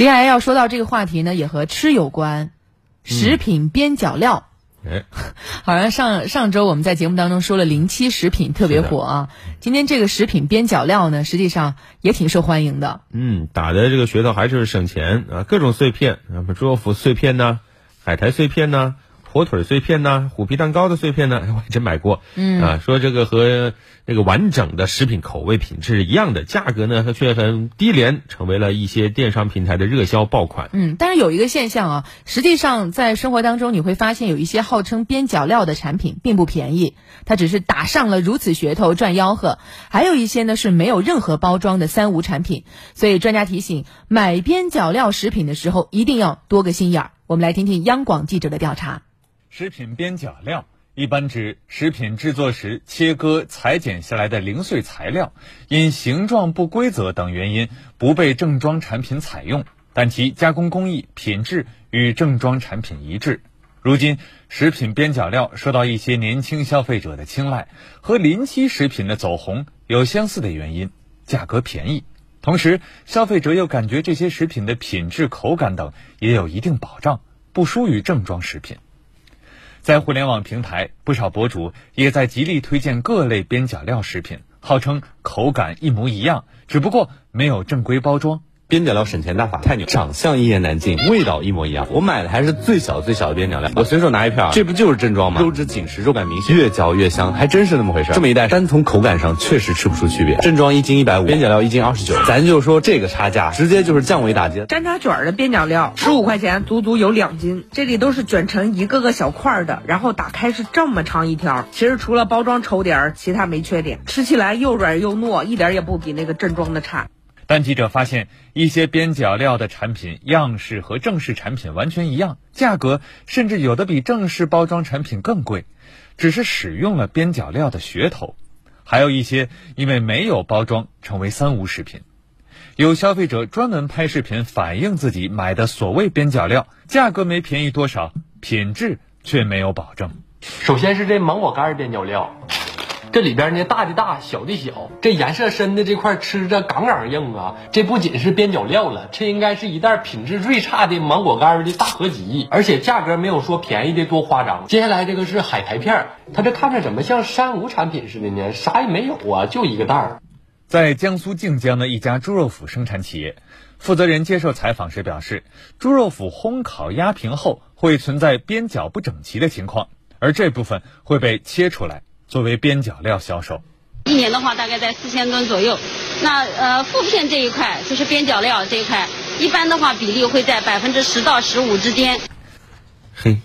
接下来要说到这个话题呢，也和吃有关，食品边角料。哎，好像上上周我们在节目当中说了零七食品特别火啊，今天这个食品边角料呢，实际上也挺受欢迎的。嗯，打的这个噱头还是省钱啊，各种碎片，什么猪肉脯碎片呐，海苔碎片呐。火腿碎片呐，虎皮蛋糕的碎片呢，我还真买过。嗯啊，说这个和那个完整的食品口味品质一样的，价格呢却很低廉，成为了一些电商平台的热销爆款。嗯，但是有一个现象啊，实际上在生活当中你会发现，有一些号称边角料的产品并不便宜，它只是打上了如此噱头赚吆喝；还有一些呢是没有任何包装的三无产品。所以专家提醒，买边角料食品的时候一定要多个心眼儿。我们来听听央广记者的调查。食品边角料一般指食品制作时切割、裁剪下来的零碎材料，因形状不规则等原因不被正装产品采用，但其加工工艺、品质与正装产品一致。如今，食品边角料受到一些年轻消费者的青睐，和临期食品的走红有相似的原因：价格便宜，同时消费者又感觉这些食品的品质、口感等也有一定保障，不输于正装食品。在互联网平台，不少博主也在极力推荐各类边角料食品，号称口感一模一样，只不过没有正规包装。边角料省钱大法太牛，长相一言难尽，味道一模一样。我买的还是最小最小的边角料，我随手拿一片，这不就是正装吗？肉质紧实，肉感明显，越嚼越香，还真是那么回事。这么一袋，单从口感上确实吃不出区别。正装一斤一百五，边角料一斤二十九，咱就说这个差价，直接就是降维打击。山楂卷的边角料十五块钱，足足有两斤。这里都是卷成一个个小块的，然后打开是这么长一条。其实除了包装丑点儿，其他没缺点，吃起来又软又糯，一点也不比那个正装的差。但记者发现，一些边角料的产品样式和正式产品完全一样，价格甚至有的比正式包装产品更贵，只是使用了边角料的噱头。还有一些因为没有包装，成为三无食品。有消费者专门拍视频反映自己买的所谓边角料，价格没便宜多少，品质却没有保证。首先是这芒果干边角料。这里边呢，大的大，小的小，这颜色深的这块吃着杠杠硬啊！这不仅是边角料了，这应该是一袋品质最差的芒果干的大合集，而且价格没有说便宜的多夸张。接下来这个是海苔片，它这看着怎么像三无产品似的呢？啥也没有啊，就一个袋儿。在江苏靖江的一家猪肉脯生产企业，负责人接受采访时表示，猪肉脯烘烤压平后会存在边角不整齐的情况，而这部分会被切出来。作为边角料销售，一年的话大概在四千吨左右。那呃副片这一块就是边角料这一块，一般的话比例会在百分之十到十五之间。嘿，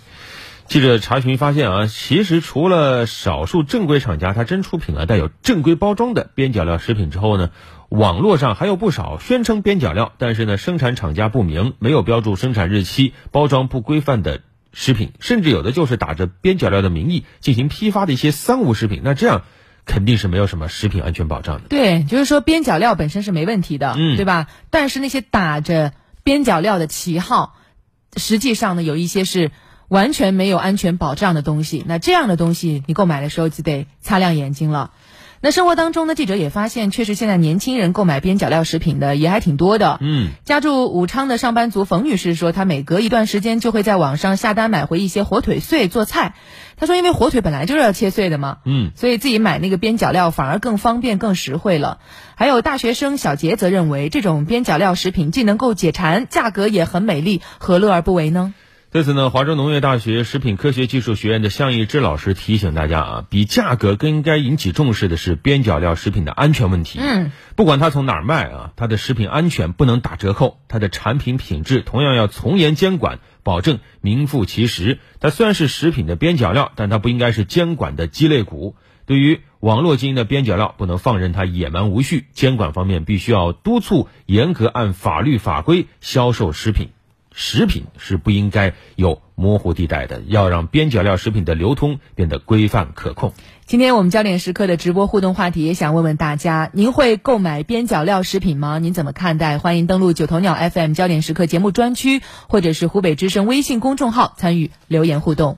记者查询发现啊，其实除了少数正规厂家，它真出品了带有正规包装的边角料食品之后呢，网络上还有不少宣称边角料，但是呢生产厂家不明，没有标注生产日期，包装不规范的。食品，甚至有的就是打着边角料的名义进行批发的一些三无食品，那这样肯定是没有什么食品安全保障的。对，就是说边角料本身是没问题的，嗯，对吧？但是那些打着边角料的旗号，实际上呢，有一些是完全没有安全保障的东西。那这样的东西，你购买的时候就得擦亮眼睛了。那生活当中呢，记者也发现，确实现在年轻人购买边角料食品的也还挺多的。嗯，家住武昌的上班族冯女士说，她每隔一段时间就会在网上下单买回一些火腿碎做菜。她说，因为火腿本来就是要切碎的嘛，嗯，所以自己买那个边角料反而更方便、更实惠了。还有大学生小杰则认为，这种边角料食品既能够解馋，价格也很美丽，何乐而不为呢？对此呢，华中农业大学食品科学技术学院的向义之老师提醒大家啊，比价格更应该引起重视的是边角料食品的安全问题。嗯，不管它从哪儿卖啊，它的食品安全不能打折扣，它的产品品质同样要从严监管，保证名副其实。它虽然是食品的边角料，但它不应该是监管的鸡肋骨。对于网络经营的边角料，不能放任它野蛮无序，监管方面必须要督促严格按法律法规销售食品。食品是不应该有模糊地带的，要让边角料食品的流通变得规范可控。今天我们焦点时刻的直播互动话题，也想问问大家：您会购买边角料食品吗？您怎么看待？欢迎登录九头鸟 FM 焦点时刻节目专区，或者是湖北之声微信公众号参与留言互动。